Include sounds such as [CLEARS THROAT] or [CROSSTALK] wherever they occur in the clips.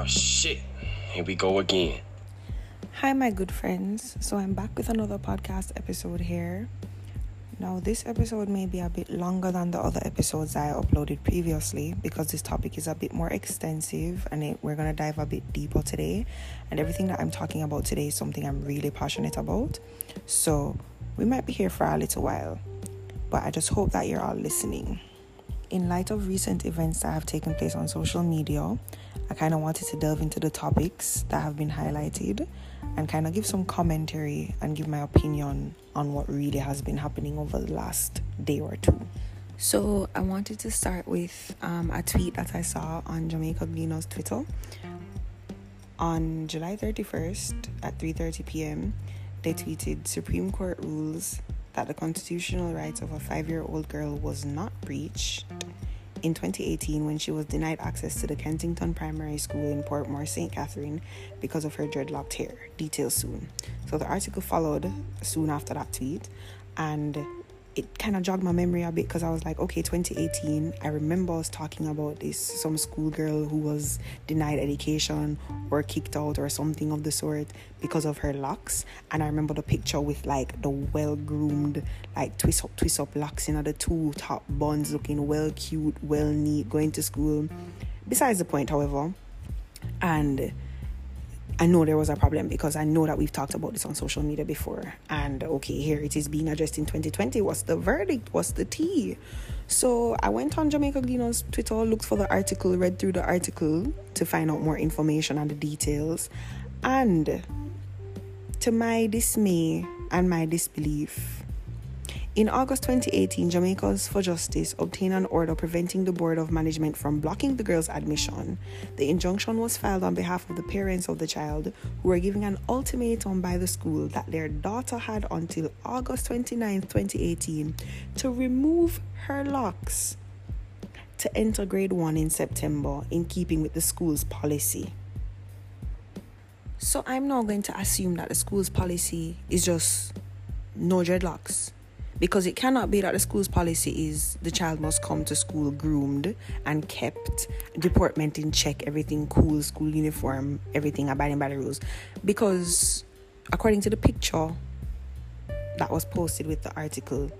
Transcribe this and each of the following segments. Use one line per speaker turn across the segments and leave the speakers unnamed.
Oh shit. Here we go again.
Hi, my good friends. So, I'm back with another podcast episode here. Now, this episode may be a bit longer than the other episodes I uploaded previously because this topic is a bit more extensive and it, we're going to dive a bit deeper today. And everything that I'm talking about today is something I'm really passionate about. So, we might be here for a little while, but I just hope that you're all listening. In light of recent events that have taken place on social media, I kind of wanted to delve into the topics that have been highlighted and kind of give some commentary and give my opinion on what really has been happening over the last day or two. So I wanted to start with um, a tweet that I saw on Jamaica Gleaner's Twitter on July 31st at 3:30 p.m. They tweeted Supreme Court rules that the constitutional rights of a 5-year-old girl was not breached in 2018 when she was denied access to the Kensington Primary School in Portmore, St. Catherine because of her dreadlocked hair. Details soon. So the article followed soon after that tweet, and it kind of jogged my memory a bit because I was like, okay, 2018. I remember us talking about this some schoolgirl who was denied education or kicked out or something of the sort because of her locks. And I remember the picture with like the well groomed, like twist up, twist up locks you know, the two top buns looking well cute, well neat, going to school. Besides the point, however, and I know there was a problem because I know that we've talked about this on social media before. And okay, here it is being addressed in 2020. What's the verdict? What's the tea? So I went on Jamaica Gleaner's Twitter, looked for the article, read through the article to find out more information and the details. And to my dismay and my disbelief, in August 2018, Jamaicans for Justice obtained an order preventing the Board of Management from blocking the girl's admission. The injunction was filed on behalf of the parents of the child, who were given an ultimatum by the school that their daughter had until August 29, 2018, to remove her locks to enter grade 1 in September, in keeping with the school's policy. So I'm now going to assume that the school's policy is just no dreadlocks because it cannot be that the school's policy is the child must come to school groomed and kept, deportment in check, everything cool, school uniform, everything abiding by the rules. Because according to the picture that was posted with the article,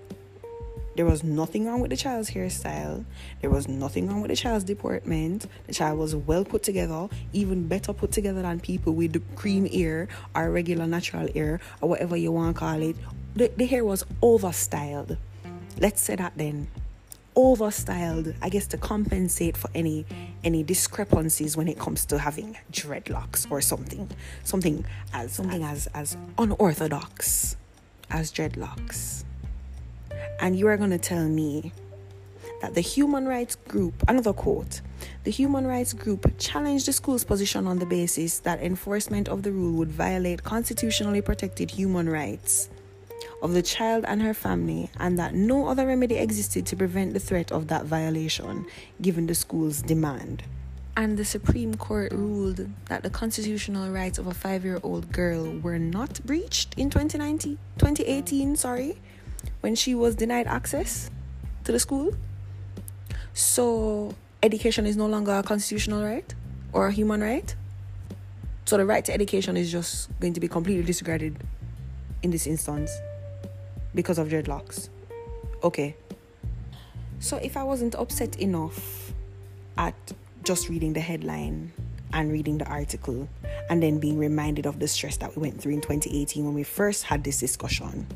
there was nothing wrong with the child's hairstyle. There was nothing wrong with the child's deportment. The child was well put together, even better put together than people with cream hair or regular natural hair or whatever you want to call it, the, the hair was overstyled. Let's say that then. Overstyled, I guess to compensate for any any discrepancies when it comes to having dreadlocks or something. Something as something as as unorthodox as dreadlocks. And you are gonna tell me that the human rights group, another quote, the human rights group challenged the school's position on the basis that enforcement of the rule would violate constitutionally protected human rights of the child and her family, and that no other remedy existed to prevent the threat of that violation, given the school's demand. And the Supreme Court ruled that the constitutional rights of a five year old girl were not breached in 2019, 2018, sorry, when she was denied access to the school. So, education is no longer a constitutional right or a human right. So, the right to education is just going to be completely disregarded in this instance because of dreadlocks. Okay. So if I wasn't upset enough at just reading the headline and reading the article and then being reminded of the stress that we went through in 2018 when we first had this discussion.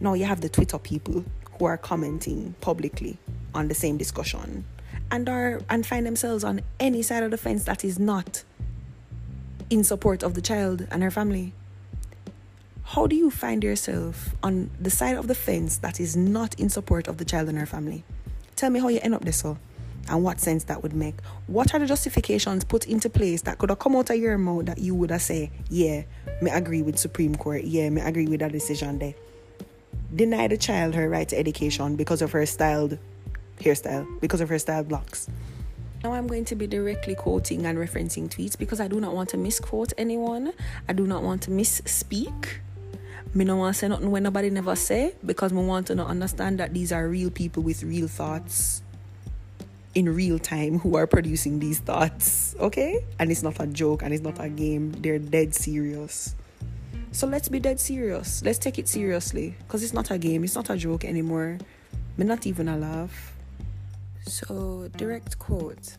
Now you have the Twitter people who are commenting publicly on the same discussion and are and find themselves on any side of the fence that is not in support of the child and her family. How do you find yourself on the side of the fence that is not in support of the child and her family? Tell me how you end up there, so, and what sense that would make. What are the justifications put into place that could have come out of your mouth that you would have said, yeah, me agree with Supreme Court, yeah, me agree with that decision there. Deny the child her right to education because of her styled hairstyle, because of her styled blocks. Now I'm going to be directly quoting and referencing tweets because I do not want to misquote anyone. I do not want to misspeak. Me no want to say nothing when nobody never say because me want to understand that these are real people with real thoughts in real time who are producing these thoughts, okay? And it's not a joke and it's not a game, they're dead serious. So let's be dead serious. Let's take it seriously because it's not a game, it's not a joke anymore, but not even a laugh. So, direct quote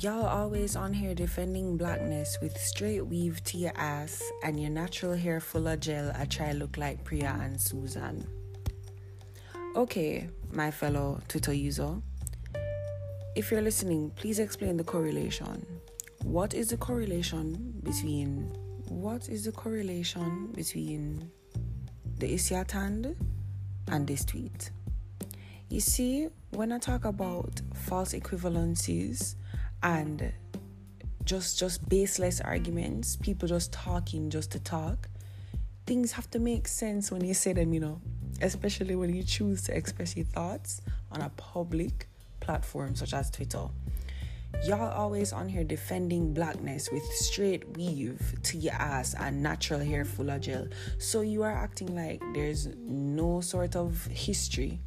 Y'all always on here defending blackness with straight weave to your ass and your natural hair full of gel. I try look like Priya and Susan. Okay, my fellow Twitter user, if you're listening, please explain the correlation. What is the correlation between what is the correlation between the Isiatand and this tweet? You see, when I talk about false equivalencies and just just baseless arguments, people just talking just to talk, things have to make sense when you say them, you know, especially when you choose to express your thoughts on a public platform such as Twitter. Y'all always on here defending blackness with straight weave to your ass and natural hair full of gel. So you are acting like there's no sort of history,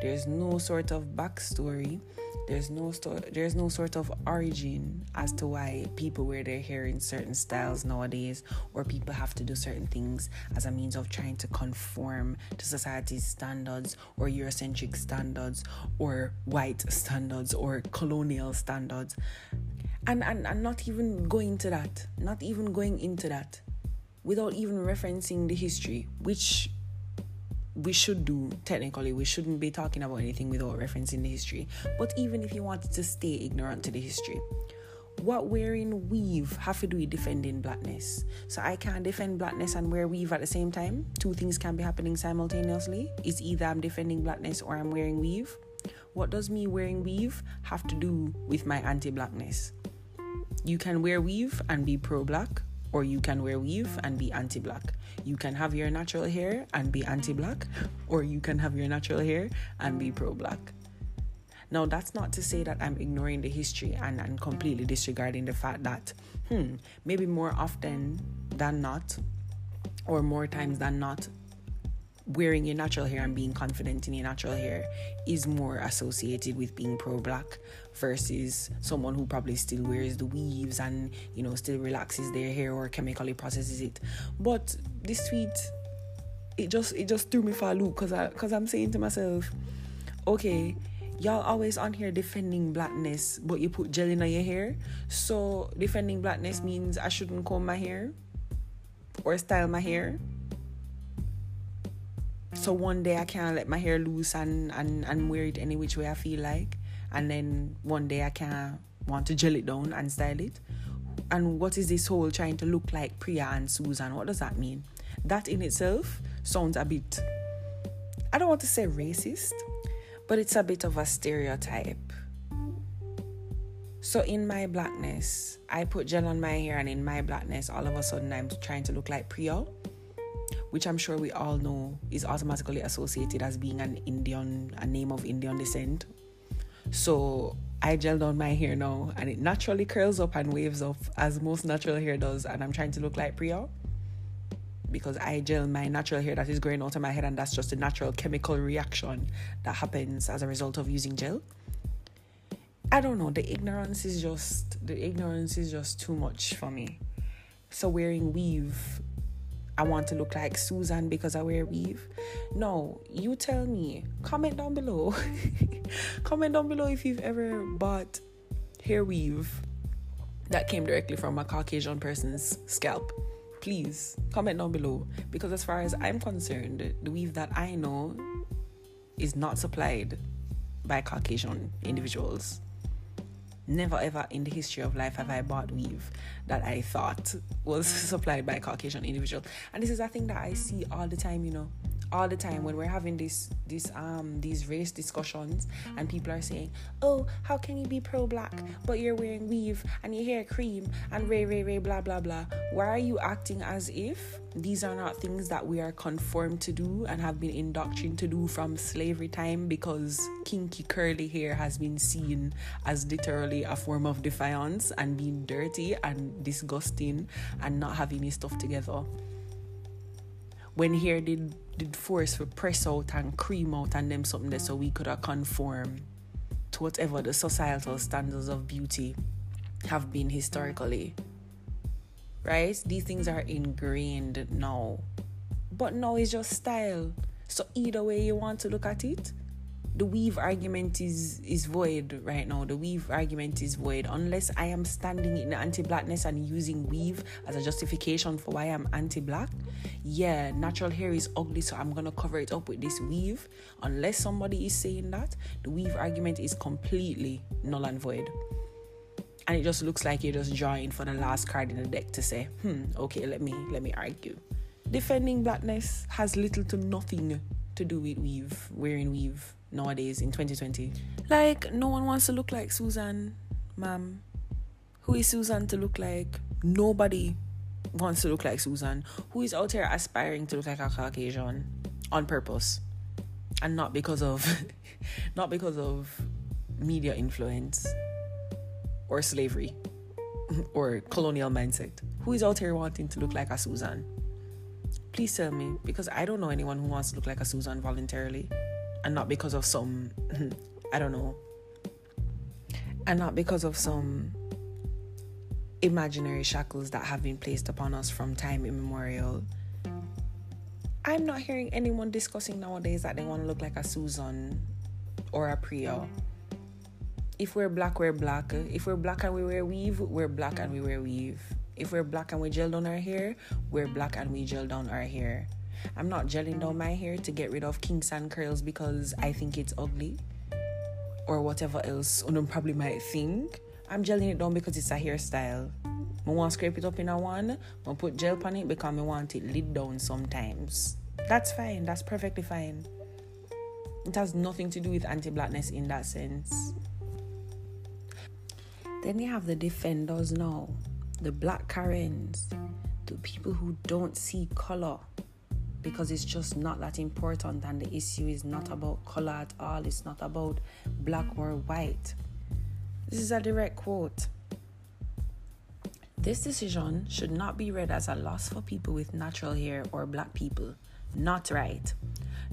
there's no sort of backstory, there's no sto- there's no sort of origin as to why people wear their hair in certain styles nowadays or people have to do certain things as a means of trying to conform to society's standards or eurocentric standards or white standards or colonial standards. And, and and not even going to that not even going into that without even referencing the history which we should do technically we shouldn't be talking about anything without referencing the history. But even if you wanted to stay ignorant to the history what wearing weave have to do with defending blackness? So i can't defend blackness and wear weave at the same time. Two things can be happening simultaneously. It's either i'm defending blackness or i'm wearing weave. What does me wearing weave have to do with my anti-blackness? You can wear weave and be pro-black or you can wear weave and be anti black. You can have your natural hair and be anti black, or you can have your natural hair and be pro black. Now, that's not to say that I'm ignoring the history and, and completely disregarding the fact that, hmm, maybe more often than not, or more times than not, wearing your natural hair and being confident in your natural hair is more associated with being pro black versus someone who probably still wears the weaves and you know still relaxes their hair or chemically processes it. But this tweet it just it just threw me for a loop because i because i'm saying to myself okay y'all always on here defending blackness but you put gel in your hair. So defending blackness means i shouldn't comb my hair or style my hair. So one day I can't let my hair loose and, and, and wear it any which way I feel like. And then one day I can't want to gel it down and style it. And what is this whole trying to look like Priya and Susan? What does that mean? That in itself sounds a bit, I don't want to say racist, but it's a bit of a stereotype. So in my blackness, I put gel on my hair, and in my blackness, all of a sudden I'm trying to look like Priya which I'm sure we all know is automatically associated as being an Indian, a name of Indian descent. So I gel down my hair now and it naturally curls up and waves up as most natural hair does. And I'm trying to look like Priya because I gel my natural hair that is growing out of my head, and that's just a natural chemical reaction that happens as a result of using gel. I don't know, the ignorance is just the ignorance is just too much for me. So wearing weave I want to look like Susan because I wear weave. No, you tell me. Comment down below. [LAUGHS] Comment down below if you've ever bought hair weave that came directly from a Caucasian person's scalp. Please comment down below because, as far as I'm concerned, the weave that I know is not supplied by Caucasian individuals. Never ever in the history of life have I bought weave that I thought was [LAUGHS] supplied by a Caucasian individual. And this is a thing that I see all the time, you know all the time when we're having this this um these race discussions and people are saying oh how can you be pro-black but you're wearing weave and your hair cream and ray ray ray blah blah blah? Why are you acting as if these are not things that we are conformed to do and have been indoctrinated to do from slavery time because kinky curly hair has been seen as literally a form of defiance and being dirty and disgusting and not having your stuff together when hair did did force for press out and cream out and them something there so we could have conform to whatever the societal standards of beauty have been historically. Right? These things are ingrained now. But now it's just style. So either way you want to look at it, the weave argument is is void right now. The weave argument is void unless I am standing in anti-blackness and using weave as a justification for why I'm anti-black. Yeah, natural hair is ugly, so I'm gonna cover it up with this weave. Unless somebody is saying that, the weave argument is completely null and void. And it just looks like you're just drawing for the last card in the deck to say, hmm, okay, let me let me argue. Defending blackness has little to nothing to do with weave, wearing weave nowadays in 2020. Like, no one wants to look like Susan, ma'am. Who is Susan to look like? Nobody wants to look like Susan. Who is out here aspiring to look like a Caucasian on purpose? And not because of [LAUGHS] not because of media influence or slavery [LAUGHS] or colonial mindset. Who is out here wanting to look like a Susan? Please tell me because I don't know anyone who wants to look like a Susan voluntarily and not because of some [CLEARS THROAT] I don't know and not because of some imaginary shackles that have been placed upon us from time immemorial. I'm not hearing anyone discussing nowadays that they want to look like a Susan or a Priya. If we're black, we're black. If we're black and we wear weave, we're black and we wear weave. If we're black and we gel down our hair, we're black and we gel down our hair. I'm not gelling down my hair to get rid of kinks and curls because I think it's ugly or whatever else one probably might think. I'm gelling it down because it's a hairstyle. I want to scrape it up in a one, I put gel on it because I want it lid down sometimes. That's fine, that's perfectly fine. It has nothing to do with anti blackness in that sense. Then you have the defenders now, the black Karens, the people who don't see color because it's just not that important and the issue is not mm. about color at all. It's not about black or white. This is a direct quote. This decision should not be read as a loss for people with natural hair or black people. Not right.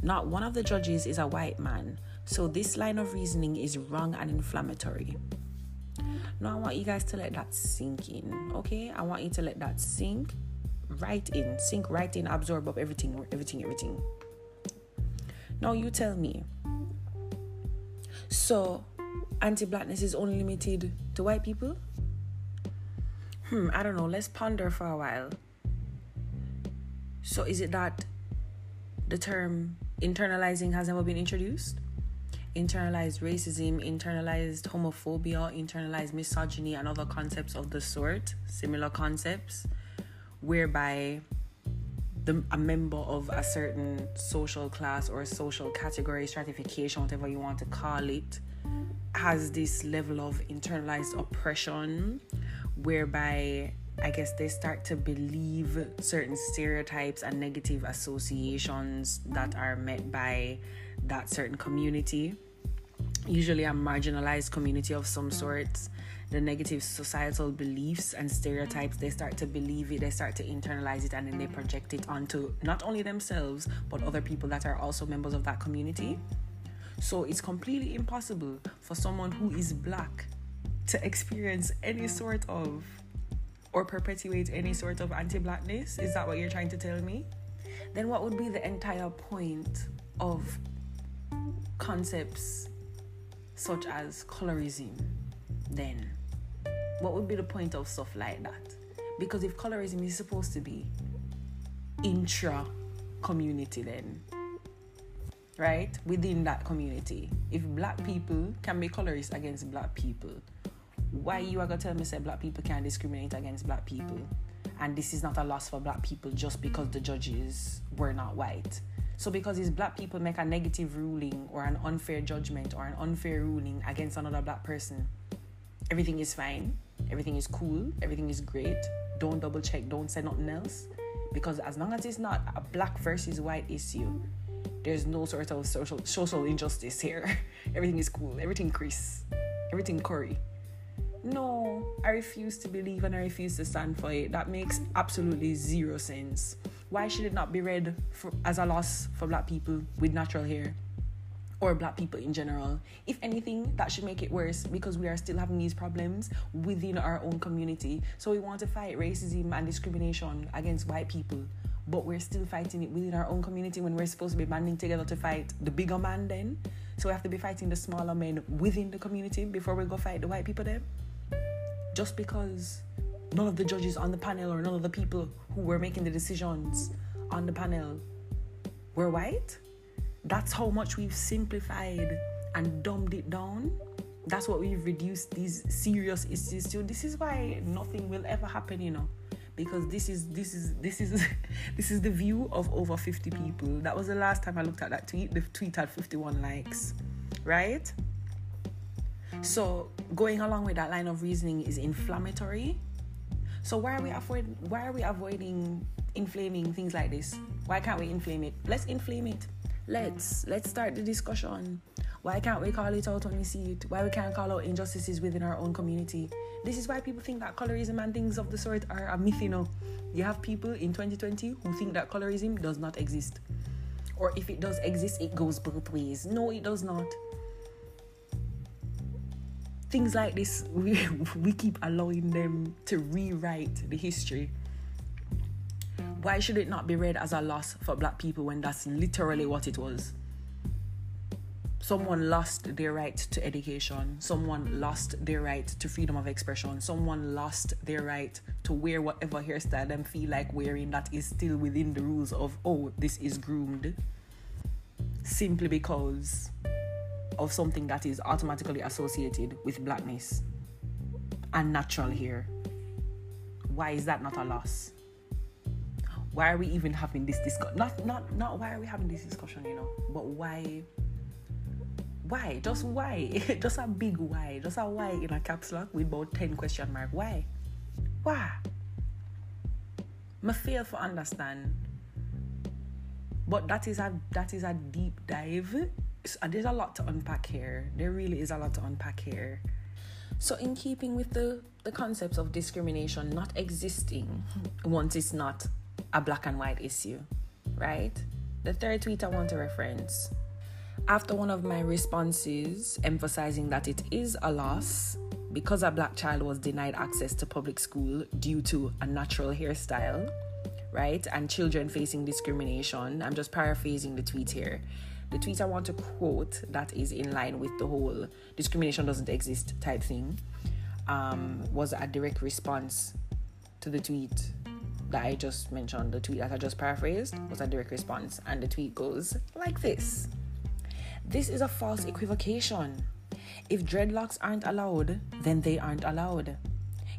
Not one of the judges is a white man. So this line of reasoning is wrong and inflammatory. Now i want you guys to let that sink in okay? I want you to let that sink right in, sink right in, absorb up everything, everything, everything. Now you tell me. So, anti-blackness is only limited to white people? Hmm, I don't know. Let's ponder for a while. So, is it that the term internalizing has never been introduced? Internalized racism, internalized homophobia, internalized misogyny, and other concepts of the sort, similar concepts whereby the, a member of a certain social class or social category, stratification, whatever you want to call it, has this level of internalized oppression whereby I guess they start to believe certain stereotypes and negative associations that are met by that certain community. Usually, a marginalized community of some sorts the negative societal beliefs and stereotypes they start to believe it they start to internalize it and then they mm. project it onto not only themselves but other people that are also members of that community. So it's completely impossible for someone who is black to experience any mm. sort of or perpetuate any sort of anti-blackness. Is that what you're trying to tell me? Then what would be the entire point of concepts such as colorism then what would be the point of stuff like that? Because if colorism is supposed to be intra community, then right within that community, if black people can be colorist against black people, why you are gonna tell me say black people can't discriminate against black people? And this is not a loss for black people just because the judges were not white. So because these black people make a negative ruling or an unfair judgment or an unfair ruling against another black person, everything is fine everything is cool, everything is great. Don't double check, don't say nothing else. Because as long as it's not a black versus white issue, there's no sort of social social injustice here. [LAUGHS] everything is cool, everything Chris, everything Curry. No, I refuse to believe and I refuse to stand for it. That makes absolutely zero sense. Why should it not be read for, as a loss for black people with natural hair? Or black people in general. If anything, that should make it worse because we are still having these problems within our own community. So we want to fight racism and discrimination against white people, but we're still fighting it within our own community when we're supposed to be banding together to fight the bigger man then. So we have to be fighting the smaller men within the community before we go fight the white people then. Just because none of the judges on the panel or none of the people who were making the decisions on the panel were white that's how much we've simplified and dumbed it down. That's what we've reduced these serious issues to. This is why nothing will ever happen, you know. Because this is this is this is [LAUGHS] this is the view of over 50 people. That was the last time I looked at that tweet. The tweet had 51 likes. Right? So going along with that line of reasoning is inflammatory. So why are we avoid why are we avoiding inflaming things like this? Why can't we inflame it? Let's inflame it let's let's start the discussion. Why can't we call it out when we see it? Why we can't call out injustices within our own community? This is why people think that colorism and things of the sort are a myth you know. You have people in 2020 who think that colorism does not exist. Or if it does exist it goes both ways. No it does not. Things like this [LAUGHS] we, we keep allowing them to rewrite the history why should it not be read as a loss for black people when that's literally what it was? Someone lost their right to education. Someone lost their right to freedom of expression. Someone lost their right to wear whatever hairstyle them feel like wearing that is still within the rules of, oh, this is groomed. Simply because of something that is automatically associated with blackness and natural hair. Why is that not a loss? Why are we even having this discussion? Not not not why are we having this discussion, you know, but why why? Just why? [LAUGHS] just a big why. Just a why in a caps lock with about 10 question mark. Why? Why? I fail for understand. But that is a that is a deep dive. So uh, there's a lot to unpack here. There really is a lot to unpack here. So in keeping with the the concepts of discrimination not existing [LAUGHS] once it's not a black and white issue, right? The third tweet I want to reference. After one of my responses emphasizing that it is a loss because a black child was denied access to public school due to a natural hairstyle, right? And children facing discrimination. I'm just paraphrasing the tweet here. The tweet I want to quote that is in line with the whole discrimination doesn't exist type thing um, was a direct response to the tweet that I just mentioned, the tweet that I just paraphrased, was a direct response. And the tweet goes like this This is a false equivocation. If dreadlocks aren't allowed, then they aren't allowed.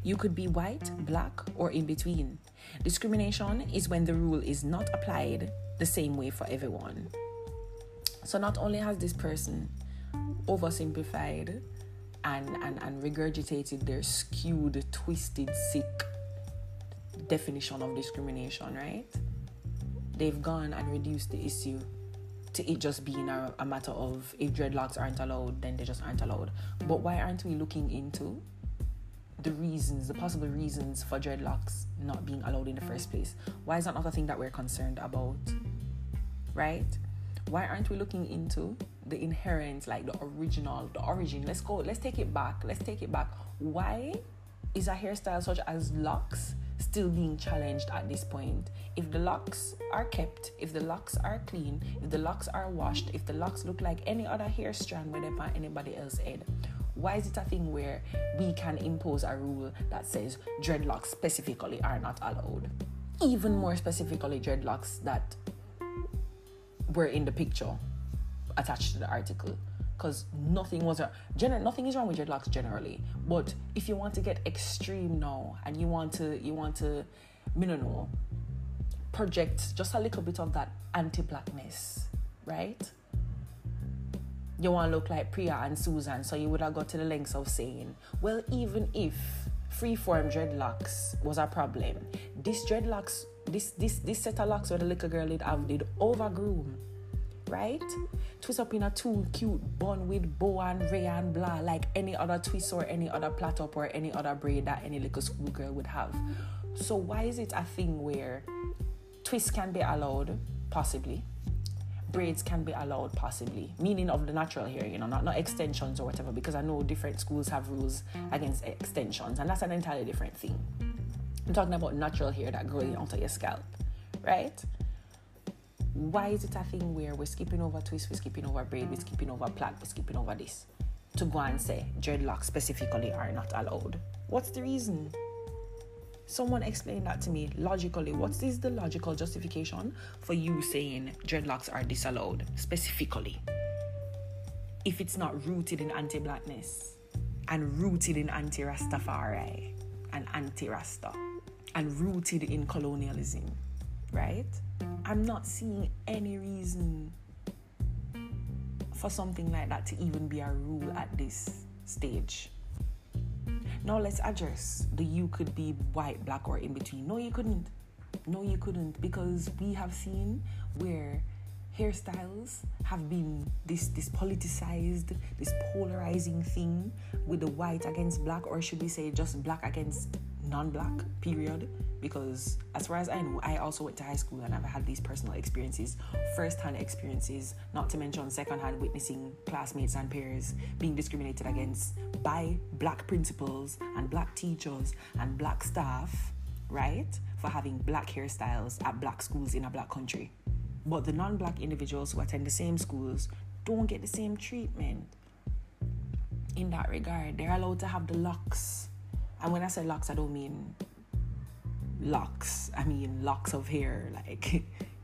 You could be white, black, or in between. Discrimination is when the rule is not applied the same way for everyone. So, not only has this person oversimplified and, and, and regurgitated their skewed, twisted, sick definition of discrimination, right? They've gone and reduced the issue to it just being a, a matter of if dreadlocks aren't allowed, then they just aren't allowed. But why aren't we looking into the reasons, the possible reasons for dreadlocks not being allowed in the first place? Why is that not a thing that we're concerned about? Right? Why aren't we looking into the inherent, like the original, the origin? Let's go, let's take it back. Let's take it back. Why is a hairstyle such as locks still being challenged at this point. If the locks are kept, if the locks are clean, if the locks are washed, if the locks look like any other hair strand whenever anybody else head, why is it a thing where we can impose a rule that says dreadlocks specifically are not allowed? Even more specifically, dreadlocks that were in the picture attached to the article because nothing was gener- nothing is wrong with dreadlocks generally but if you want to get extreme now and you want to you want to don't know project just a little bit of that anti-blackness right? You want to look like Priya and Susan so you would have got to the lengths of saying well even if freeform dreadlocks was a problem this dreadlocks this this this set of locks where the little girl did have did overgroom right? Twist up in a too cute bun with bow and ray and blah, like any other twist or any other plait up or any other braid that any little schoolgirl would have. So why is it a thing where twists can be allowed? Possibly. braids can be allowed possibly meaning of the natural hair you know not, not extensions or whatever because i know different schools have rules against extensions and that's an entirely different thing i'm talking about natural hair that grows onto your scalp right why is it a thing where we're skipping over twist we're skipping over braid we're skipping over plait we're skipping over this to go and say dreadlocks specifically are not allowed what's the reason Someone explain that to me logically. What is the logical justification for you saying dreadlocks are disallowed specifically? If it's not rooted in anti blackness and rooted in anti Rastafari and anti Rasta and rooted in colonialism, right? I'm not seeing any reason for something like that to even be a rule at this stage. Now let's address the you could be white, black, or in between. No, you couldn't. No, you couldn't because we have seen where hairstyles have been this this politicized, this polarizing thing with the white against black, or should we say just black against non-black period. Because as far as i know i also went to high school and i've had these personal experiences first-hand experiences not to mention second-hand witnessing classmates and peers being discriminated against by black principals and black teachers and black staff right for having black hairstyles at black schools in a black country. But the non-black individuals who attend the same schools don't get the same treatment. In that regard they're allowed to have the locks and when I say locks, I don't mean locks. I mean locks of hair, [LAUGHS] like,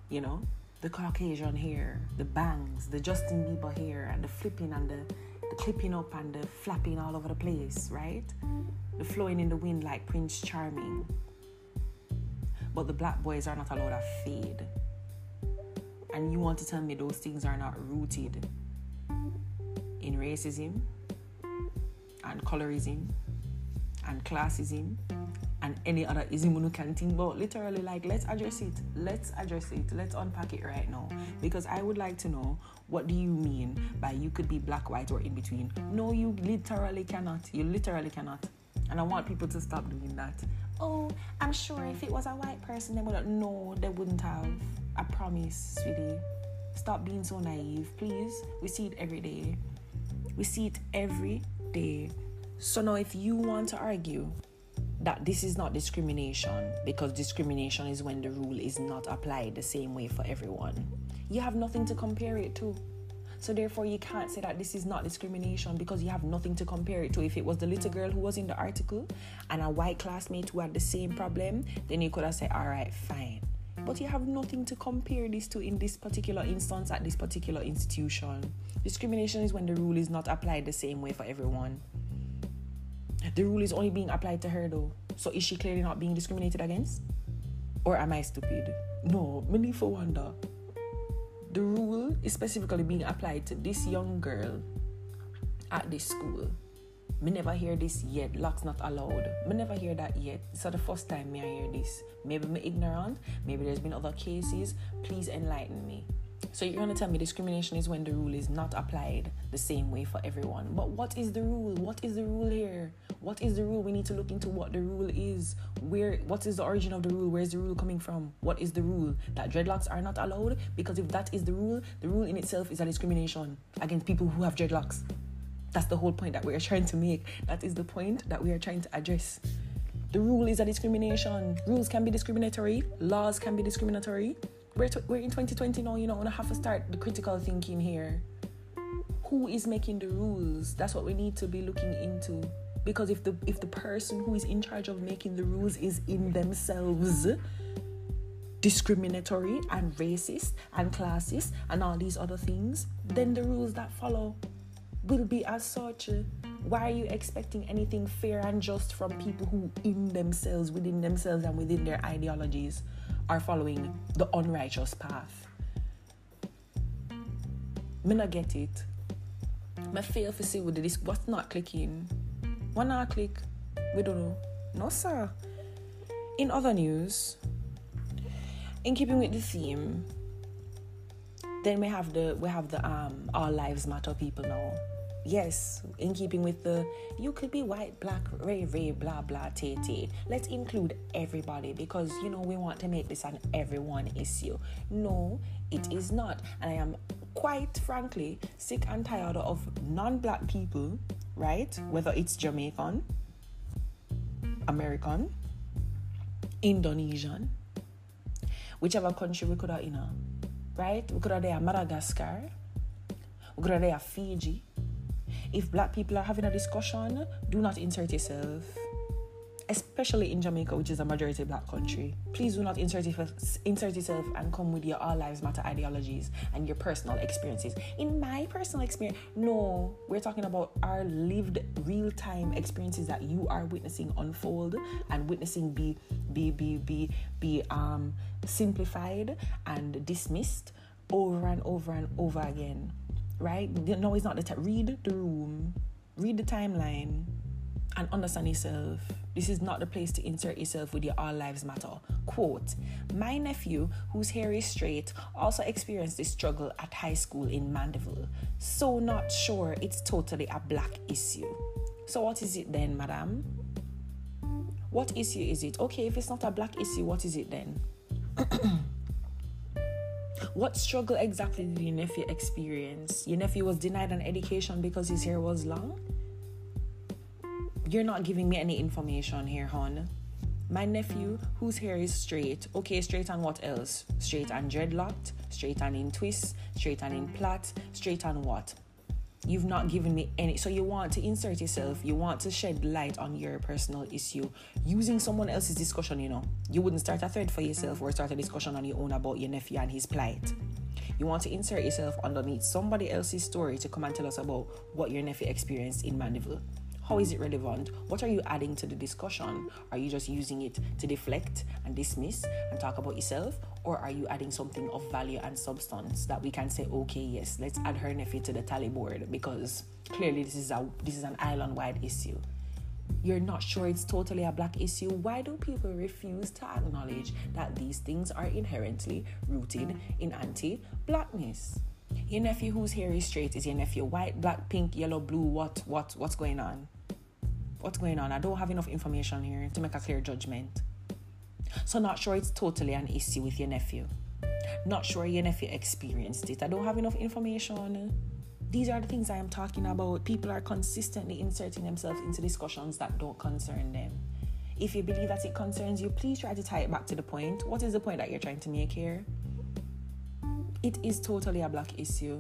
you know, the Caucasian hair, the bangs, the Justin Bieber hair, and the flipping and the, the clipping up and the flapping all over the place, right? The flowing in the wind like Prince Charming. But the black boys are not allowed to fade. And you want to tell me those things are not rooted in racism and colorism and classism and any other ism can think about. Literally, like, let's address it. Let's address it. Let's unpack it right now. Because I would like to know what do you mean by you could be black, white, or in between? No, you literally cannot. You literally cannot. And I want people to stop doing that. Oh, I'm sure if it was a white person, they would have. No, they wouldn't have. I promise, sweetie. Stop being so naive, please. We see it every day. We see it every day. So now, if you want to argue that this is not discrimination because discrimination is when the rule is not applied the same way for everyone, you have nothing to compare it to. So therefore, you can't say that this is not discrimination because you have nothing to compare it to. If it was the little girl who was in the article and a white classmate who had the same problem, then you could have said, "All right, fine." But you have nothing to compare this to in this particular instance at this particular institution. Discrimination is when the rule is not applied the same way for everyone. The rule is only being applied to her though. So is she clearly not being discriminated against? Or am I stupid? No, me for wonder. The rule is specifically being applied to this young girl at this school. Me never hear this yet. Locks not allowed. Me never hear that yet. It's the first time me I hear this. Maybe me ignorant. Maybe there's been other cases. Please enlighten me. So you're going to tell me discrimination is when the rule is not applied the same way for everyone. But what is the rule? What is the rule here? What is the rule? We need to look into what the rule is. Where what is the origin of the rule? Where is the rule coming from? What is the rule? That dreadlocks are not allowed? Because if that is the rule, the rule in itself is a discrimination against people who have dreadlocks. That's the whole point that we are trying to make. That is the point that we are trying to address. The rule is a discrimination. Rules can be discriminatory, laws can be discriminatory we're, we're in 2020 now, you know, I have to start the critical thinking here. Who is making the rules? That's what we need to be looking into. Because if the if the person who is in charge of making the rules is in themselves discriminatory and racist and classist and all these other things, then the rules that follow will be as such. Why are you expecting anything fair and just from people who in themselves, within themselves and within their ideologies are following the unrighteous path. Me not get it. Me fail to see with this what's not clicking. Why not click? We don't know. No sir. In other news, in keeping with the theme, then we have the we have the um All Lives Matter people now. Yes, in keeping with the you could be white, black, ray, ray, blah, blah, tay, tay. Let's include everybody because you know we want to make this an everyone issue. No, it is not. And I am quite frankly sick and tired of non black people, right? Whether it's Jamaican, American, Indonesian, whichever country we could have in, right? We could have there Madagascar, we could have there Fiji. If black people are having a discussion, do not insert yourself especially in Jamaica, which is a majority black country. Please do not insert, insert yourself and come with your all lives matter ideologies and your personal experiences. In my personal experience, no, we're talking about our lived real time experiences that you are witnessing unfold and witnessing be be be be be um simplified and dismissed over and over and over again. Right? No, it's not the time. Read the room, read the timeline, and understand yourself. This is not the place to insert yourself with your All Lives Matter. Quote My nephew, whose hair is straight, also experienced this struggle at high school in Mandeville. So, not sure it's totally a black issue. So, what is it then, madam? What issue is it? Okay, if it's not a black issue, what is it then? [CLEARS THROAT] what struggle exactly did your nephew experience? Your nephew was denied an education because his hair was long? You're not giving me any information here, hon. My nephew, whose hair is straight, okay, straight and what else? Straight and dreadlocked, straight and in twists, straight and in plait, straight and what? You've not given me any. So you want to insert yourself, you want to shed light on your personal issue using someone else's discussion, you know. You wouldn't start a thread for yourself or start a discussion on your own about your nephew and his plight. You want to insert yourself underneath somebody else's story to come and tell us about what your nephew experienced in Mandeville. How is it relevant? What are you adding to the discussion? Are you just using it to deflect and dismiss and talk about yourself? Or are you adding something of value and substance that we can say, okay, yes, let's add her nephew to the tally board because clearly this is a this is an island-wide issue. You're not sure it's totally a black issue. Why do people refuse to acknowledge that these things are inherently rooted in anti-blackness? Your nephew whose hair is straight is your nephew white, black, pink, yellow, blue, what, what, what's going on? what's going on. I don't have enough information here to make a clear judgment. So, not sure it's totally an issue with your nephew. Not sure your nephew experienced it. I don't have enough information. These are the things I am talking about. People are consistently inserting themselves into discussions that don't concern them. If you believe that it concerns you, please try to tie it back to the point. What is the point that you're trying to make here? It is totally a black issue.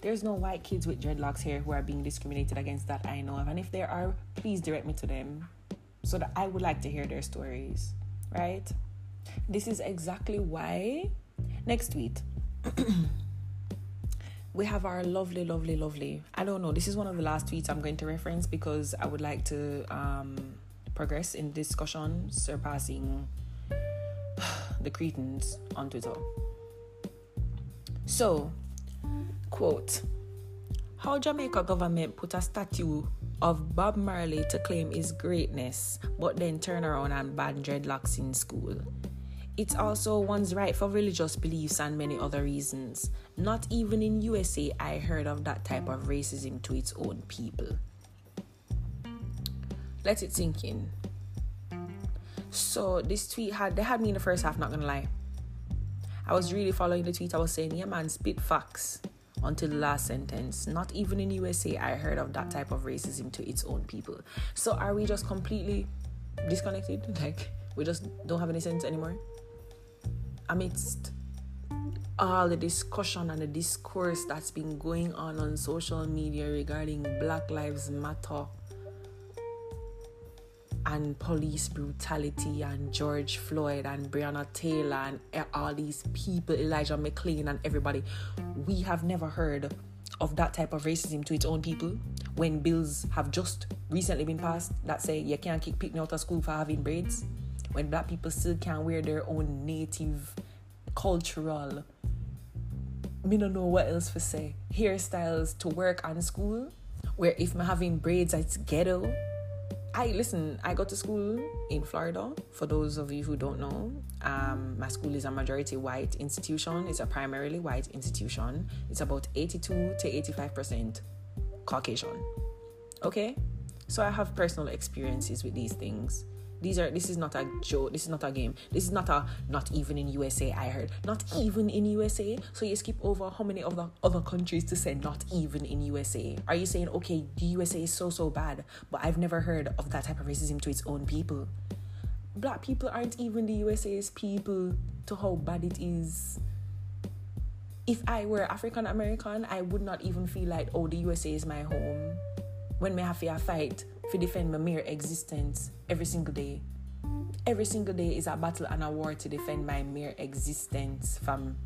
There's no white kids with dreadlocks here who are being discriminated against that I know of. And if there are, please direct me to them so that I would like to hear their stories, right? This is exactly why next tweet [CLEARS THROAT] we have our lovely, lovely, lovely. I don't know. This is one of the last tweets I'm going to reference because I would like to um, progress in discussion, surpassing [SIGHS] the Cretans on Twitter. So Quote How Jamaica government put a statue of Bob Marley to claim his greatness, but then turn around and ban dreadlocks in school. It's also one's right for religious beliefs and many other reasons. Not even in USA I heard of that type of racism to its own people. Let it sink in. So this tweet had they had me in the first half, not gonna lie. I was really following the tweet. I was saying, yeah man, spit facts until the last sentence. Not even in USA I heard of that type of racism to its own people. So are we just completely disconnected? [LAUGHS] Like we just don't have any sense anymore? Amidst all the discussion and the discourse that's been going on on social media regarding Black Lives Matter and police brutality and George Floyd and Breonna Taylor and eh, all these people, Elijah McClain and everybody, we have never heard of that type of racism to its own people. When bills have just recently been passed that say you can't kick people out of school for having braids. When black people still can't wear their own native cultural me don't know what else to say hairstyles to work and school. Where if I'm having braids it's ghetto I listen. I go to school in Florida. For those of you who don't know, um, my school is a majority white institution. It's a primarily white institution. It's about eighty-two to eighty-five percent Caucasian. Okay? So I have personal experiences with these things. These are this is not a joke, this is not a game. This is not a not even in USA I heard. Not even in USA. So you skip over how many other other countries to say not even in USA. Are you saying okay, the USA is so so bad, but I've never heard of that type of racism to its own people. Black people aren't even the USA's people to how bad it is if I were African American, I would not even feel like, oh, the USA is my home. When me have to fight to defend my mere existence every single day. Every single day is a battle and a war to defend my mere existence, fam.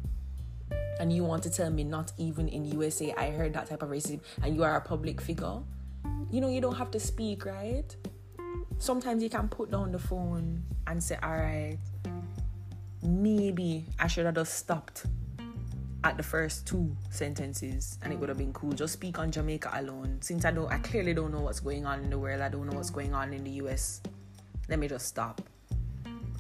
And you want to tell me not even in USA I heard that type of racism and you are a public figure? You know, you don't have to speak, right? Sometimes you can put down the phone and say, alright, maybe I should have just stopped at the first two sentences and it would have been cool. Just speak on Jamaica alone. Since I don't I clearly don't know what's going on in the world, I don't know what's going on in the US. Let me just stop.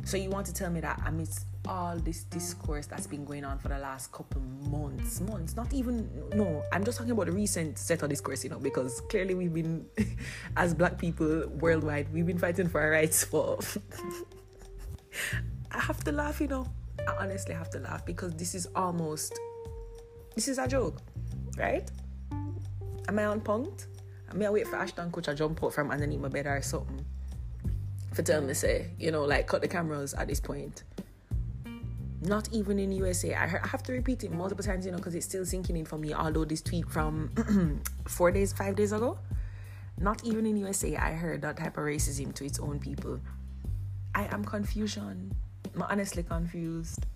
So you want to tell me that amidst all this discourse that's been going on for the last couple months, months, not even no, I'm just talking about the recent set of discourse, you know, because clearly we've been [LAUGHS] as black people worldwide, we've been fighting for our rights for [LAUGHS] I have to laugh, you know. I honestly have to laugh because this is almost this is a joke, right? Am I on? I may I wait for Ashton Kutcher jump out from underneath my bed or something. For tell me say, you know, like cut the cameras at this point. Not even in USA. I, I have to repeat it multiple times, you know, because it's still sinking in for me. Although this tweet from [CLEARS THROAT] four days, five days ago, not even in USA, I heard that type of racism to its own people. I am confusion. I'm honestly confused.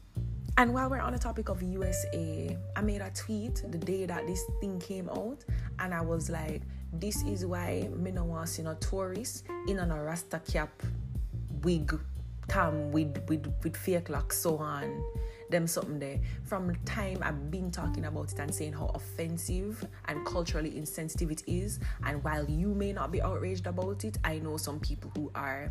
And while we're on the topic of USA, I made a tweet the day that this thing came out, and I was like, "This is why me no want see no tourists in an rasta cap, wig, tam with with with fake locks so on." Them something there. From the time I've been talking about it and saying how offensive and culturally insensitive it is, and while you may not be outraged about it, I know some people who are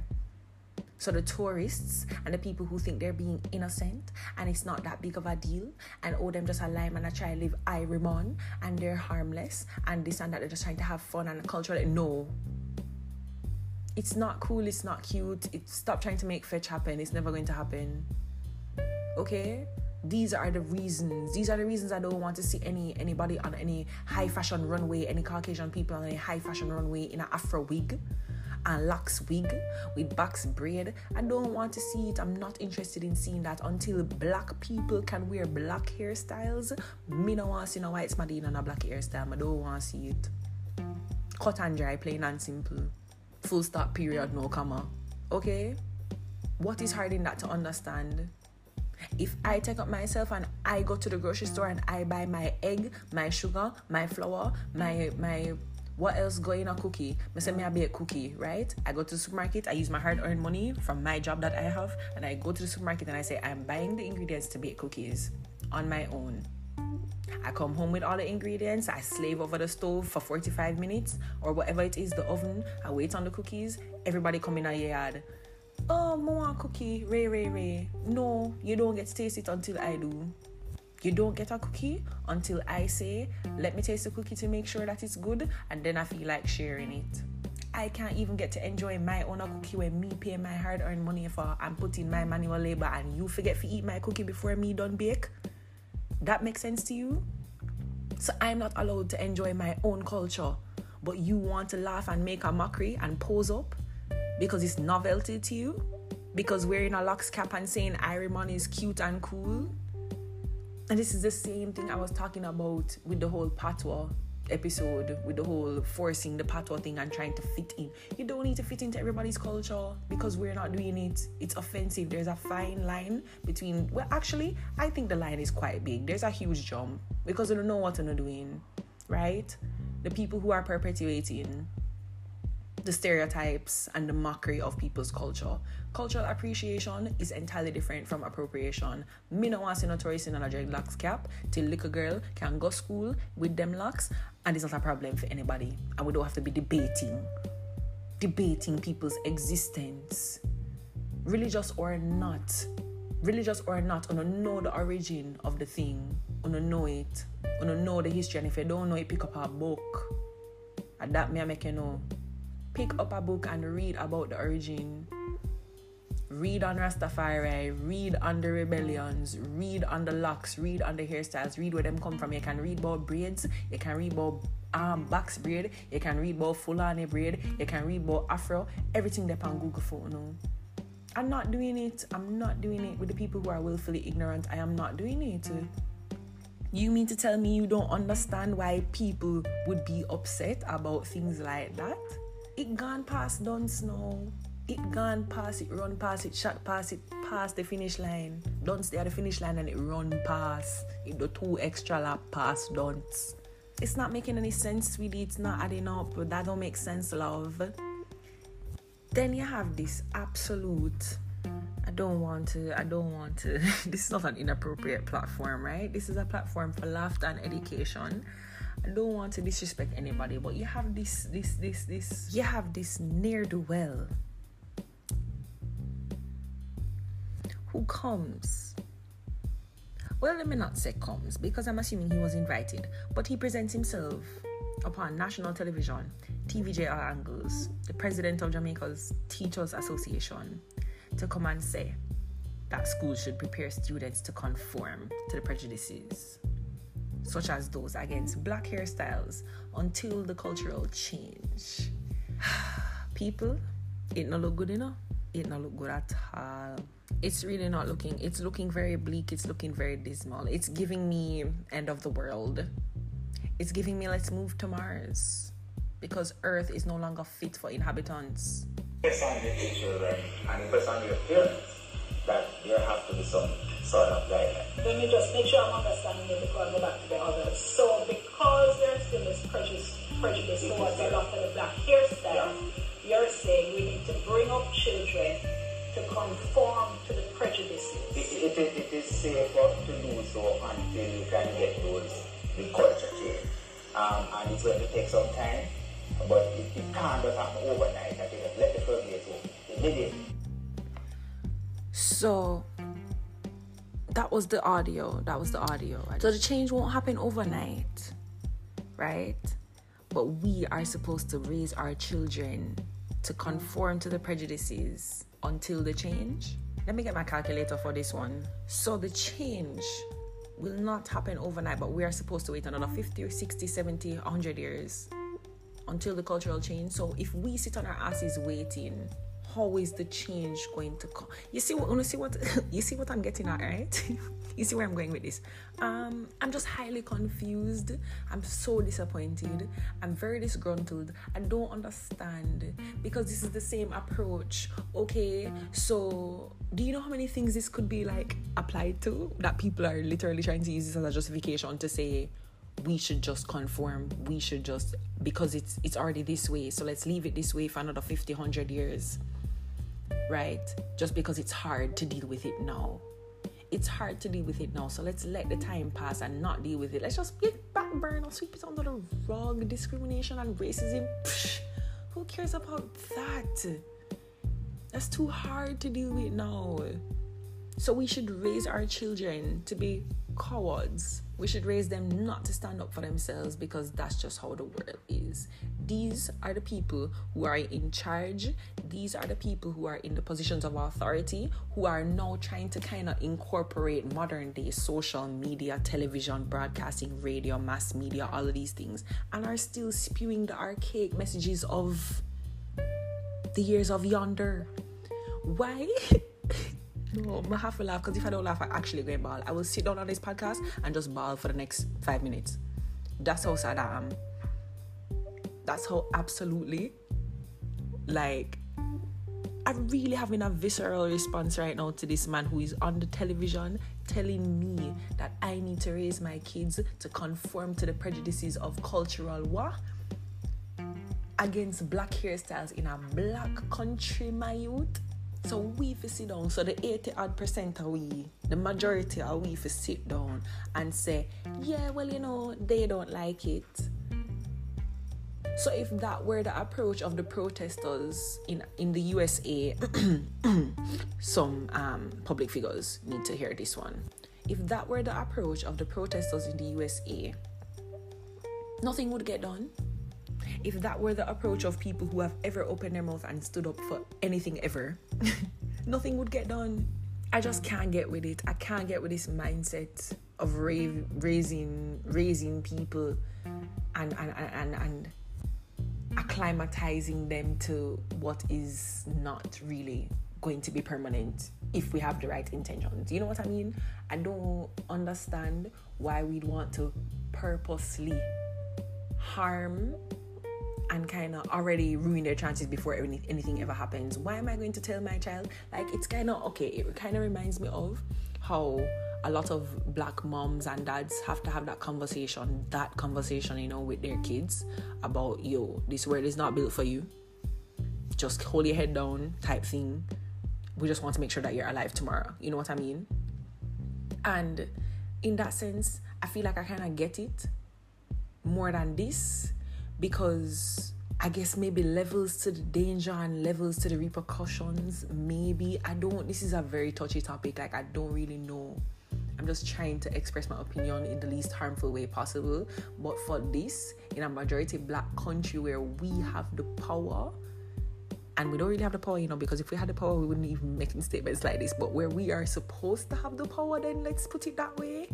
so the tourists and the people who think they're being innocent and it's not that big of a deal and oh them just a lime and I try live Irimon and they're harmless and this and that they're just trying to have fun and culture like no. It's not cool, it's not cute. It stop trying to make fetch happen. It's never going to happen. Okay? These are the reasons. These are the reasons I don't want to see any anybody on any high fashion runway, any Caucasian people on any high fashion runway in an Afro wig and locks wig with box braid. I don't want to see it. I'm not interested in seeing that until black people can wear black hairstyles. Me no want to see no white smadine on a black hairstyle. I don't want to see it. Cut and dry, plain and simple. Full stop, period, no comma. Okay? What is hard in that to understand? If I take up myself and I go to the grocery store and I buy my egg, my sugar, my flour, my my what else go in a cookie? Me say me a bake cookie, right? I go to the supermarket, I use my hard-earned money from my job that I have, and I go to the supermarket and I say I'm buying the ingredients to bake cookies on my own. I come home with all the ingredients, I slave over the stove for 45 minutes or whatever it is, the oven, I wait on the cookies, everybody come in a yard. Oh, more cookie, Ray, Ray, Ray. No, you don't get to taste it until I do. You don't get a cookie until I say, let me taste the cookie to make sure that it's good, and then I feel like sharing it. I can't even get to enjoy my own cookie when me pay my hard earned money for and put in my manual labor and you forget to eat my cookie before me done bake. That makes sense to you? So I'm not allowed to enjoy my own culture, but you want to laugh and make a mockery and pose up because it's novelty to you? Because wearing a locks cap and saying Iron is cute and cool? And this is the same thing I was talking about with the whole patois episode, with the whole forcing the patois thing and trying to fit in. You don't need to fit into everybody's culture because we're not doing it. It's offensive. There's a fine line between, well, actually, I think the line is quite big. There's a huge jump because they don't know what they're doing, right? The people who are perpetuating the stereotypes and the mockery of people's culture. Cultural appreciation is entirely different from appropriation. Me no want see no tourist in a dreadlocks cap till little girl can go school with them locks and it's not a problem for anybody. And we don't have to be debating, debating people's existence, religious or not. Religious or not, on know the origin of the thing, on know it, on know the history, and if you don't know it, pick up a book And that may make you know. Pick up a book and read about the origin. Read on Rastafari, read on the rebellions, read on the locks, read on the hairstyles, read where them come from. You can read about braids, you can read about um box braid, you can read about Fulani braid, you can read about Afro, everything they on Google for know. I'm not doing it. I'm not doing it with the people who are willfully ignorant. I am not doing it. You mean to tell me you don't understand why people would be upset about things like that? It gone past done now. It gone past it, run past it, shot past it, past the finish line. Don't stay at the finish line and it run past. It do two extra lap past don'ts. It's not making any sense, sweetie. It's not adding up. That don't make sense, love. Then you have this absolute I don't want to, I don't want to. [LAUGHS] this is not an inappropriate platform, right? This is a platform for laughter and education. I don't want to disrespect anybody, but you have this, this, this, this, you have this near the well. Who comes. Well, let me not say comes because I'm assuming he was invited, but he presents himself upon national television, TVJR Angles, the president of Jamaica's Teachers Association, to come and say that schools should prepare students to conform to the prejudices, such as those against black hairstyles, until the cultural change. [SIGHS] People, it not look good enough. It not look good at all. It's really not looking. It's looking very bleak. It's looking very dismal. It's giving me end of the world. It's giving me let's move to Mars because Earth is no longer fit for inhabitants
focus on the children and focus on your parents that there have to be sort of guideline.
Let me just make sure I'm understanding it before I go back to the others. So because there's still this prejudice, prejudice towards a lot of the black hairstyle, yeah. you're saying we need to bring up children to conform to the prejudices.
It, it, it, it is safer to do so until you can get those, the culture change. Um, and it's going to take some time. But it, it can't just happen overnight. I think let the first permeate immediately.
So that was the audio. That was the audio. So the change won't happen overnight, right? But we are supposed to raise our children to conform to the prejudices until the change. Let me get my calculator for this one. So the change will not happen overnight, but we are supposed to wait another 50 or 60, 70, 100 years until the cultural change. So if we sit on our asses waiting, how is the change going to come? You see what you see what [LAUGHS] you see what I'm getting at, right? [LAUGHS] you see where I'm going with this. Um, I'm just highly confused. I'm so disappointed. I'm very disgruntled. I don't understand because this is the same approach. Okay, so do you know how many things this could be like applied to? That people are literally trying to use this as a justification to say we should just conform we should just because it's it's already this way so let's leave it this way for another 50 100 years right? Just because it's hard to deal with it now. It's hard to deal with it now so let's let the time pass and not deal with it. Let's just get back burn or sweep it under the rug. Discrimination and racism Psh, who cares about that? That's too hard to deal with now. So we should raise our children to be cowards. We should raise them not to stand up for themselves because that's just how the world is. These are the people who are in charge. These are the people who are in the positions of authority who are now trying to kind of incorporate modern day social media, television, broadcasting, radio, mass media, all of these things, and are still spewing the archaic messages of the years of yonder. Why? [LAUGHS] No, I have to laugh because if I don't laugh, I actually go bawl. I will sit down on this podcast and just bawl for the next five minutes. That's how sad I am. That's how absolutely, like, I really having a visceral response right now to this man who is on the television telling me that I need to raise my kids to conform to the prejudices of cultural war Against black hairstyles in a black country, my youth. So we sit down. So the 80 odd percent of we, the majority are we for sit down and say, yeah, well, you know, they don't like it. So if that were the approach of the protesters in in the USA, [CLEARS THROAT] some um, public figures need to hear this one. If that were the approach of the protesters in the USA, nothing would get done. If that were the approach of people who have ever opened their mouth and stood up for anything ever, [LAUGHS] nothing would get done. I just can't get with it. I can't get with this mindset of ra- raising raising people and and and and acclimatizing them to what is not really going to be permanent if we have the right intentions. You know what I mean? I don't understand why we'd want to purposely harm and kind of already ruin their chances before any, anything ever happens. Why am I going to tell my child? Like, it's kind of okay. It kind of reminds me of how a lot of black moms and dads have to have that conversation, that conversation, you know, with their kids about, yo, this world is not built for you. Just hold your head down, type thing. We just want to make sure that you're alive tomorrow. You know what I mean? And in that sense, I feel like I kind of get it more than this because I guess maybe levels to the danger and levels to the repercussions. Maybe I don't. This is a very touchy topic. Like I don't really know. I'm just trying to express my opinion in the least harmful way possible. But for this, in a majority black country where we have the power, and we don't really have the power, you know, because if we had the power, we wouldn't even making statements like this. But where we are supposed to have the power, then let's put it that way.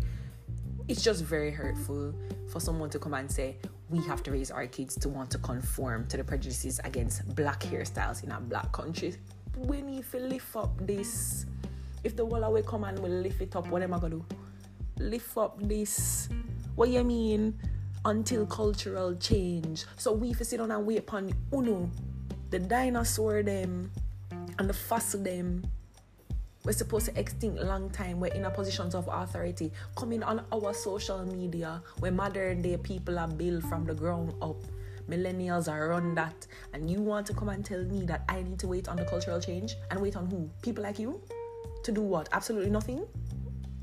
It's just very hurtful for someone to come and say, we have to raise our kids to want to conform to the prejudices against black hairstyles in a black country. We need to lift up this. If the wall away come and will lift it up, what am I gonna do? Lift up this. What you mean? Until cultural change. So we fi sit down and wait upon Uno, the dinosaur them, and the fossil them we're supposed to extinct long time. We're in a positions of authority. Coming on our social media where modern day people are built from the ground up. Millennials are on that. And you want to come and tell me that i need to wait on the cultural change and wait on who? People like you? To do what? Absolutely nothing?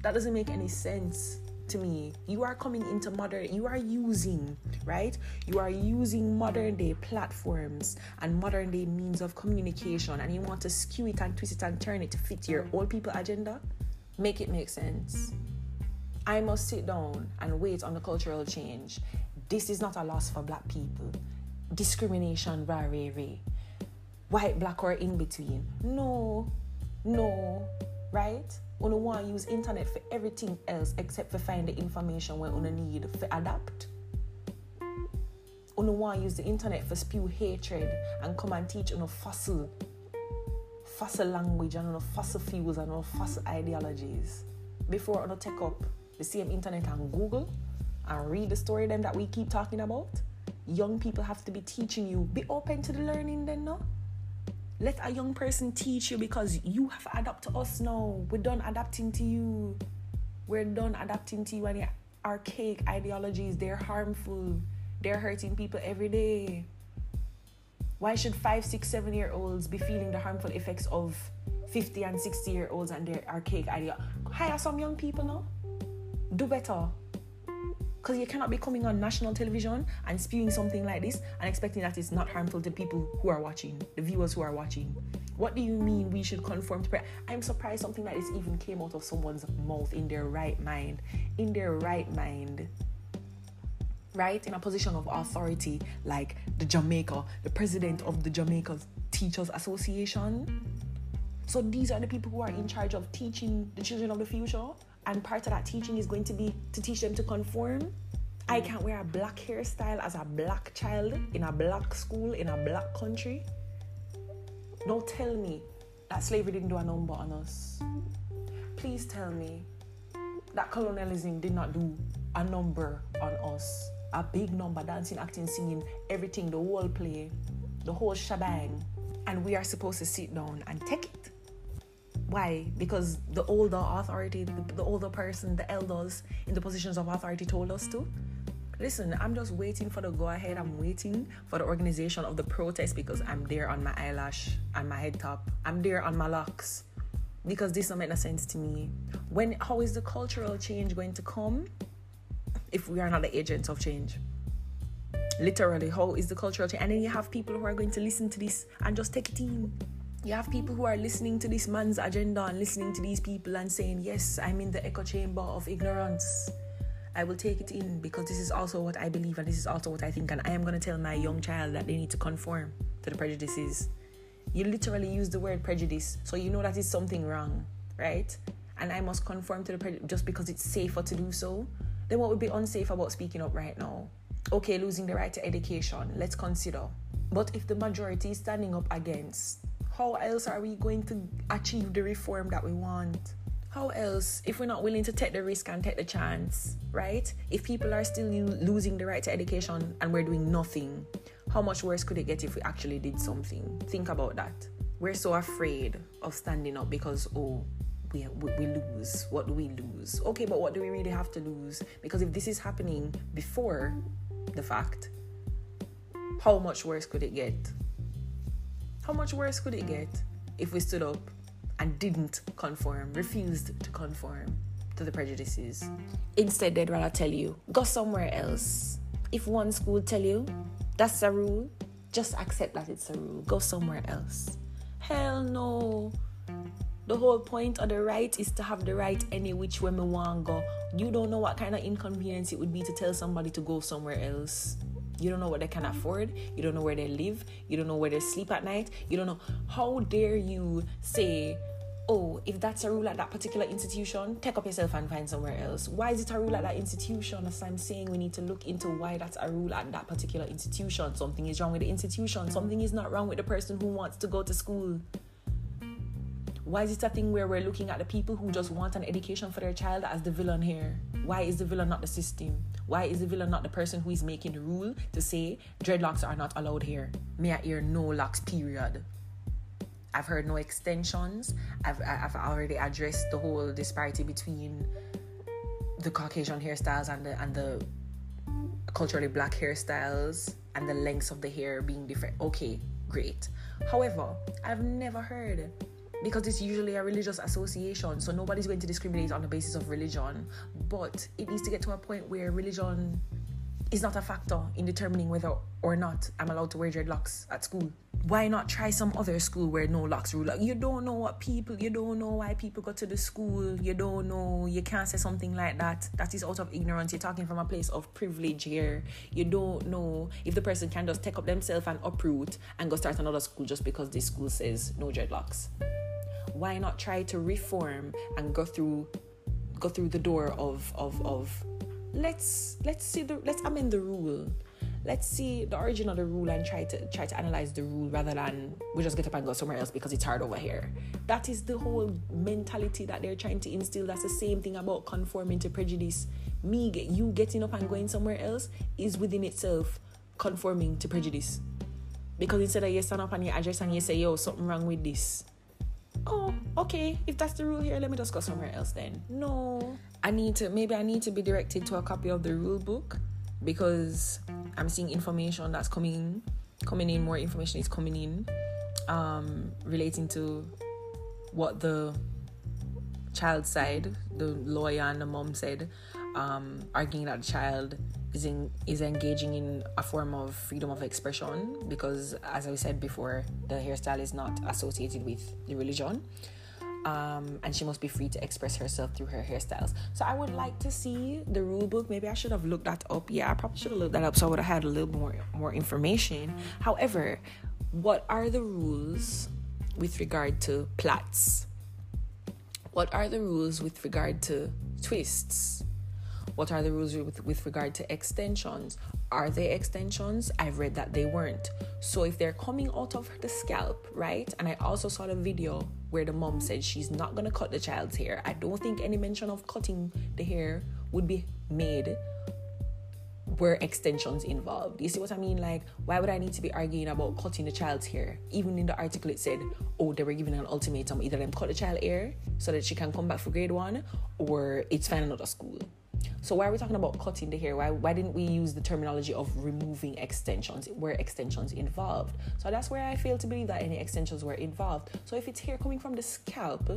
That doesn't make any sense to me. You are coming into modern, you are using, right? You are using modern day platforms and modern day means of communication, and you want to skew it and twist it and turn it to fit your mm. old people agenda. Make it make sense. I must sit down and wait on the cultural change. This is not a loss for black people. Discrimination, rah, rah, rah. White, black, or in between. No, no, right? Una want to use internet for everything else except for find the information when una need for adapt. Una want to use the internet for spew hatred and come and teach una fossil fossil language and una fossil fuels and una fossil ideologies. Before una take up the same internet and Google and read the story them that we keep talking about. Young people have to be teaching you. Be open to the learning then no? Let a young person teach you because you have to adapt to us now. We're done adapting to you. We're done adapting to you and your archaic ideologies. They're harmful. They're hurting people every day. Why should five, six, seven year olds be feeling the harmful effects of 50 and 60 year olds and their archaic idea? Hire some young people now. Do better. Because you cannot be coming on national television and spewing something like this and expecting that it's not harmful to people who are watching, the viewers who are watching. What do you mean we should conform to prayer? I'm surprised something like this even came out of someone's mouth in their right mind. In their right mind. Right? In a position of authority, like the Jamaica, the president of the Jamaica Teachers Association. So these are the people who are in charge of teaching the children of the future and part of that teaching is going to be to teach them to conform. I mm. can't wear a black hairstyle as a black child in a black school in a black country. Don't tell me that slavery didn't do a number on us. Please tell me that colonialism did not do a number on us. A big number, dancing, acting, singing, everything, the whole play, the whole shebang. And we are supposed to sit down and take it why? Because the older authority, the, the older person, the elders in the positions of authority told us to. Listen, I'm just waiting for the go ahead. I'm waiting for the organization of the protest because I'm there on my eyelash and my head top. I'm there on my locks because this doesn't make no sense to me. When how is the cultural change going to come if we are not the agents of change? Literally, how is the cultural change? And then you have people who are going to listen to this and just take it in you have people who are listening to this man's agenda and listening to these people and saying, Yes, I'm in the echo chamber of ignorance. I will take it in because this is also what I believe and this is also what I think. And I am going to tell my young child that they need to conform to the prejudices. You literally use the word prejudice, so you know that is something wrong, right? And I must conform to the prejudice just because it's safer to do so. Then what would be unsafe about speaking up right now? Okay, losing the right to education. Let's consider. But if the majority is standing up against, how else are we going to achieve the reform that we want? How else, if we're not willing to take the risk and take the chance, right? If people are still losing the right to education and we're doing nothing, how much worse could it get if we actually did something? Think about that. We're so afraid of standing up because, oh, we, we, lose. What do we lose? Okay, but what do we really have to lose? Because if this is happening before the fact, how much worse could it get? How much worse could it get if we stood up and didn't conform, refused to conform to the prejudices? Instead, they'd rather tell you, go somewhere else. If one school tell you that's a rule, just accept that it's a rule. Go somewhere else. Hell no. The whole point of the right is to have the right any which way me want go. You don't know what kind of inconvenience it would be to tell somebody to go somewhere else. You don't know what they can afford. You don't know where they live. You don't know where they sleep at night. You don't know. How dare you say, oh, if that's a rule at that particular institution, take up yourself and find somewhere else. Why is it a rule at that institution? As I'm saying, we need to look into why that's a rule at that particular institution. Something is wrong with the institution. Something is not wrong with the person who wants to go to school. Why is it a thing where we're looking at the people who just want an education for their child as the villain here? Why is the villain not the system? Why is the villain not the person who is making the rule to say dreadlocks are not allowed here? May I hear no locks, period. I've heard no extensions. I've, I've already addressed the whole disparity between the Caucasian hairstyles and the and the culturally black hairstyles and the lengths of the hair being different. Okay, great. However, I've never heard because it's usually a religious association, so nobody's going to discriminate on the basis of religion. But it needs to get to a point where religion is not a factor in determining whether or not I'm allowed to wear dreadlocks at school. Why not try some other school where no locks rule? You don't know what people, you don't know why people go to the school, you don't know, you can't say something like that. That is out of ignorance. You're talking from a place of privilege here. You don't know if the person can just take up themselves and uproot and go start another school just because this school says no dreadlocks why not try to reform and go through go through the door of of of let's let's see the let's amend the rule. Let's see the origin of the rule and try to try to analyze the rule rather than we just get up and go somewhere else because it's hard over here. That is the whole mentality that they're trying to instill. That's the same thing about conforming to prejudice. Me get you getting up and going somewhere else is within itself conforming to prejudice. Because instead of you stand up and you address and you say yo something wrong with this oh, okay, if that's the rule here, let me just go somewhere else then. No. I need to, maybe I need to be directed to a copy of the rule book because I'm seeing information that's coming, coming in, more information is coming in um, relating to what the child side, the lawyer and the mom said, um, arguing that the child is in, is engaging in a form of freedom of expression because, as I said before, the hairstyle is not associated with the religion. Um, and she must be free to express herself through her hairstyles. So I would like to see the rule book. Maybe I should have looked that up. Yeah, I probably should have looked that up so I would have had a little more more information. However, what are the rules with regard to plaits? What are the rules with regard to twists? What are the rules with, with regard to extensions? Are they extensions? I've read that they weren't. So if they're coming out of the scalp, right? And I also saw the video where the mom said she's not gonna cut the child's hair. I don't think any mention of cutting the hair would be made were extensions involved. You see what I mean? Like, why would I need to be arguing about cutting the child's hair? Even in the article, it said, oh, they were giving an ultimatum either them cut the child hair so that she can come back for grade one, or it's find another school. So why are we talking about cutting the hair? Why why didn't we use the terminology of removing extensions? Were extensions involved? So that's where I fail to believe that any extensions were involved. So if it's hair coming from the scalp,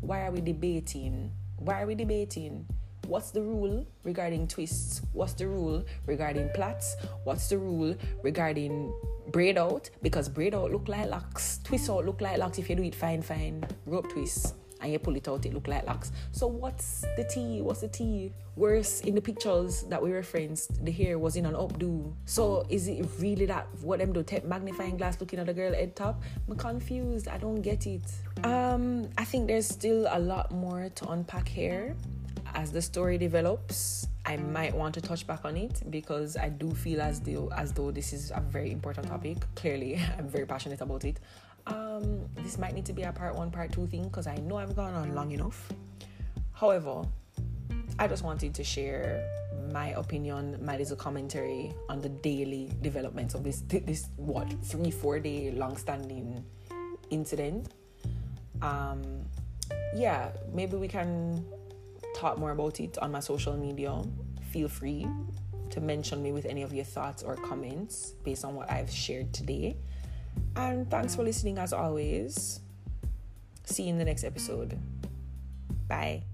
why are we debating? Why are we debating? What's the rule regarding twists? What's the rule regarding plaits? What's the rule regarding braid out? Because braid out look like locks, twist out look like locks if you do it fine, fine. Rope twists and you pull it out, it look like locks. So what's the tea? What's the tea? Worse, in the pictures that we referenced, the hair was in an updo. So is it really that what them do? Take magnifying glass looking at the girl head top? I'm confused. I don't get it. Um, I think there's still a lot more to unpack here as the story develops. I might want to touch back on it because I do feel as though as though this is a very important topic. Clearly, [LAUGHS] I'm very passionate about it. Um, this might need to be a part one, part two thing because I know I've gone on long enough. However, I just wanted to share my opinion, my little commentary on the daily developments of this this what three four day long standing incident. Um, yeah, maybe we can talk more about it on my social media, feel free to mention me with any of your thoughts or comments based on what I've shared today. And thanks for listening as always. See you in the next episode. Bye.